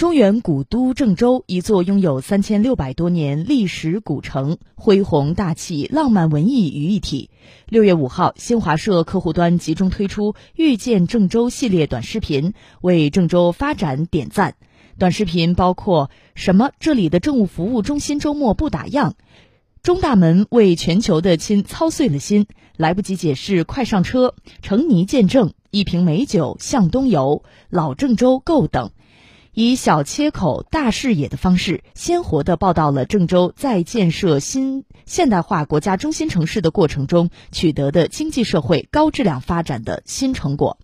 中原古都郑州，一座拥有三千六百多年历史古城，恢宏大气、浪漫文艺于一体。六月五号，新华社客户端集中推出“遇见郑州”系列短视频，为郑州发展点赞。短视频包括“什么？这里的政务服务中心周末不打烊”，“中大门为全球的亲操碎了心”，“来不及解释，快上车”，“成泥见证”，“一瓶美酒向东游”，“老郑州够”等。以小切口、大视野的方式，鲜活地报道了郑州在建设新现代化国家中心城市的过程中取得的经济社会高质量发展的新成果。